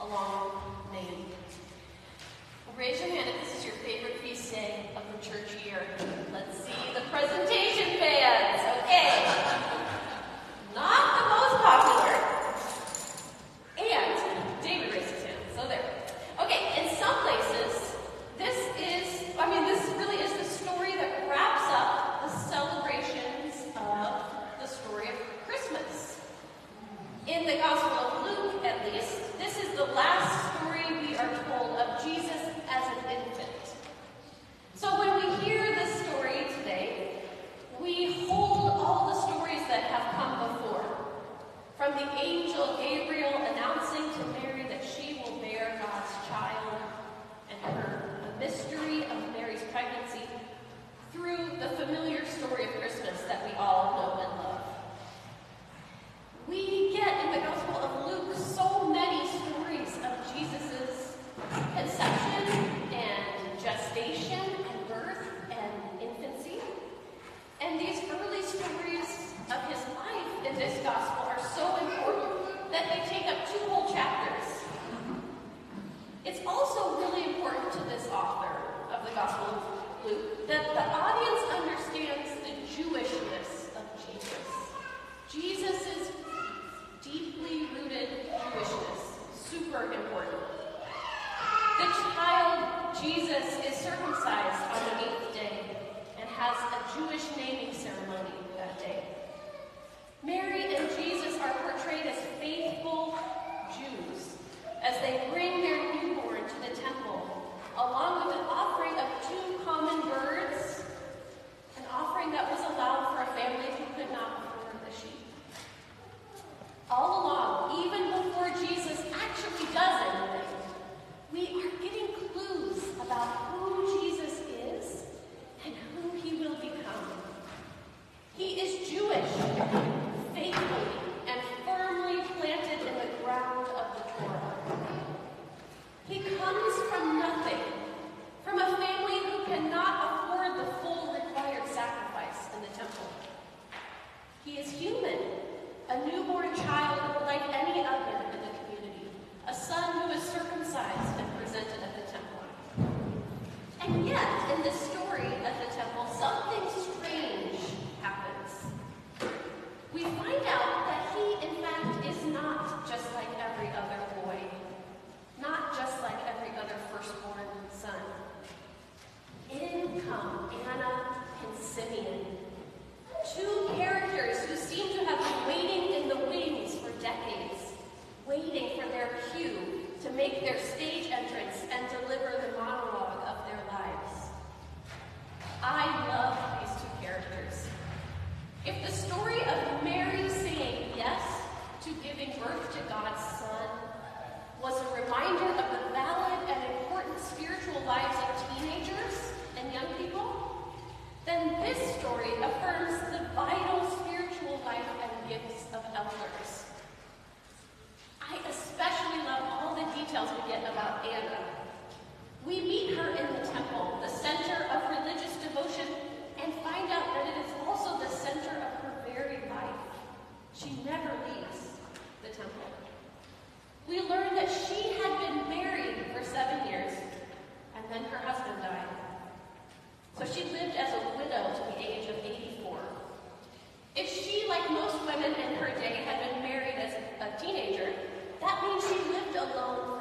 along raise your hand if this is your favorite feast day of the church year. Let's see the presentation. gospel are so important that they take up two whole chapters. It's also really important to this author of the Gospel of Luke that the audience understands the Jewishness of Jesus. Jesus' deeply rooted Jewishness, super important. The child Jesus means she lived alone?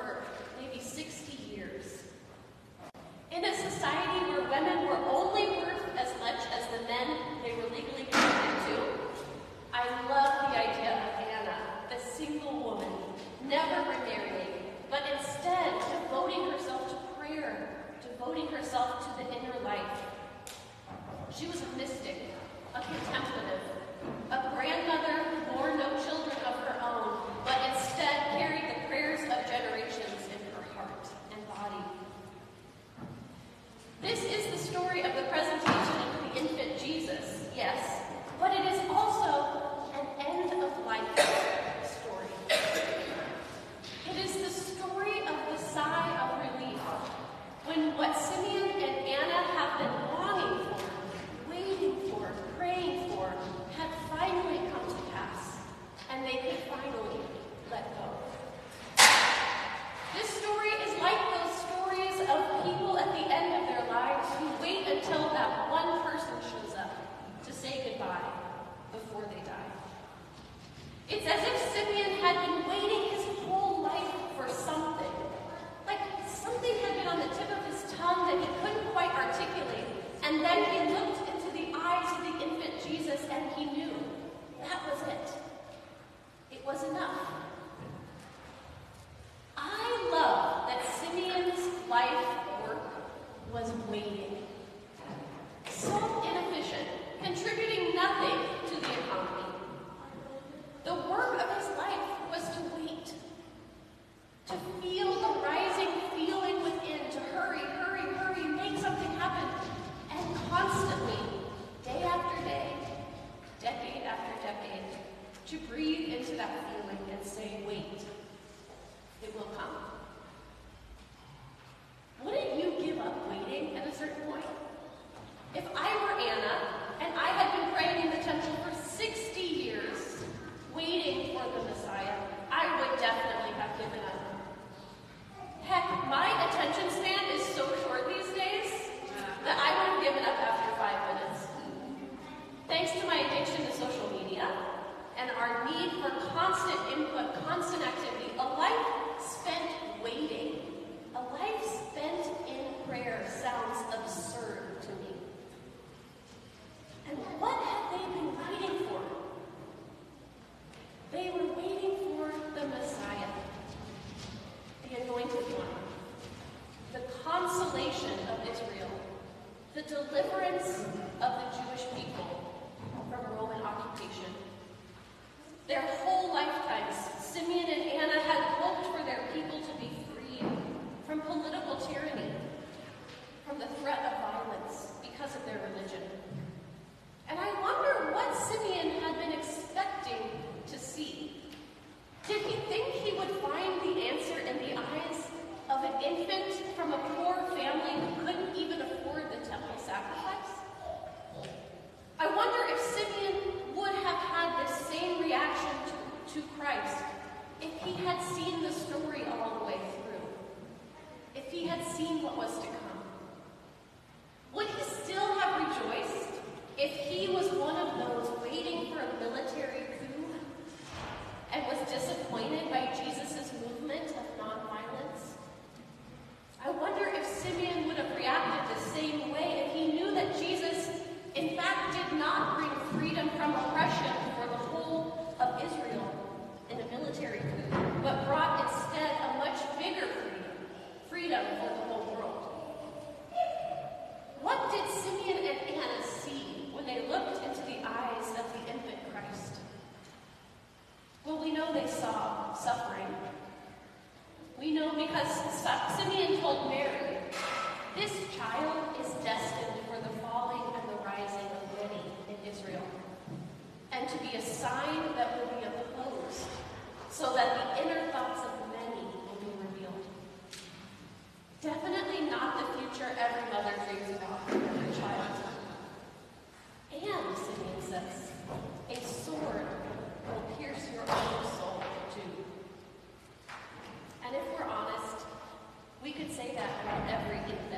It's as if wait, it will come. deliverance of the Jewish people from Roman occupation. Their whole Every day.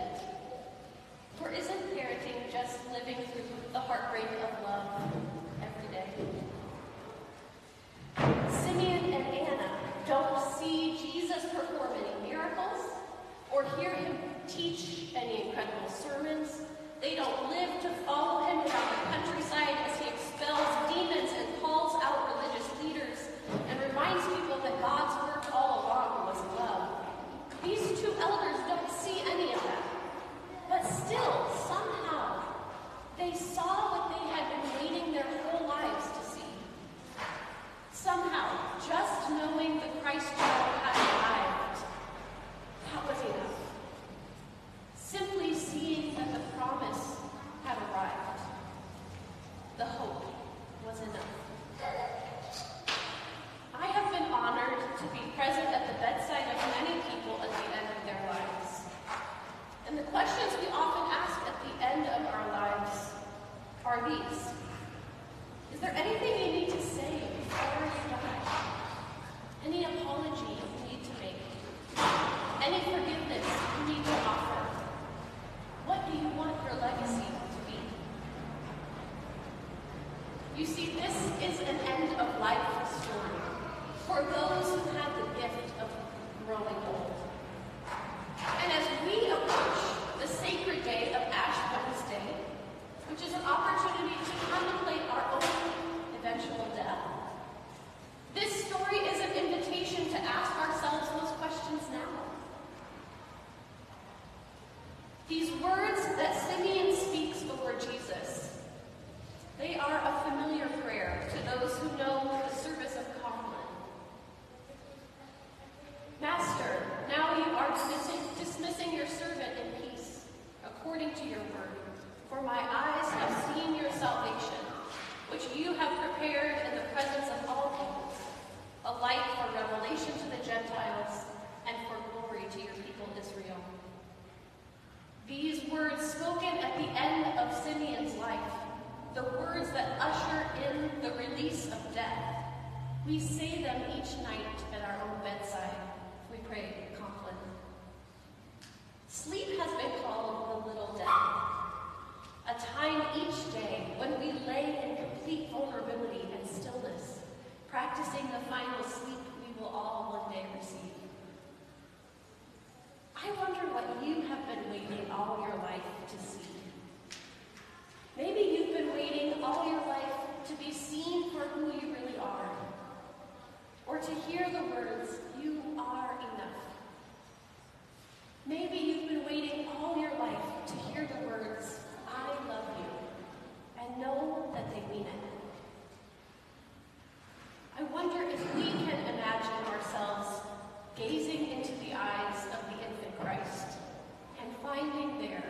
To your word. For my eyes have seen your salvation, which you have prepared in the presence of all peoples, a light for revelation to the Gentiles and for glory to your people Israel. These words spoken at the end of Simeon's life, the words that usher in the release of death, we say them each night at our own bedside. We pray, Compline. Sleep has been called the little death, a time each day when we lay in complete vulnerability and stillness, practicing the final sleep we will all one day receive. I wonder what you have been waiting all your life to see. Maybe you've been waiting all your life to be seen for who you really are, or to hear gazing into the eyes of the infant Christ and finding there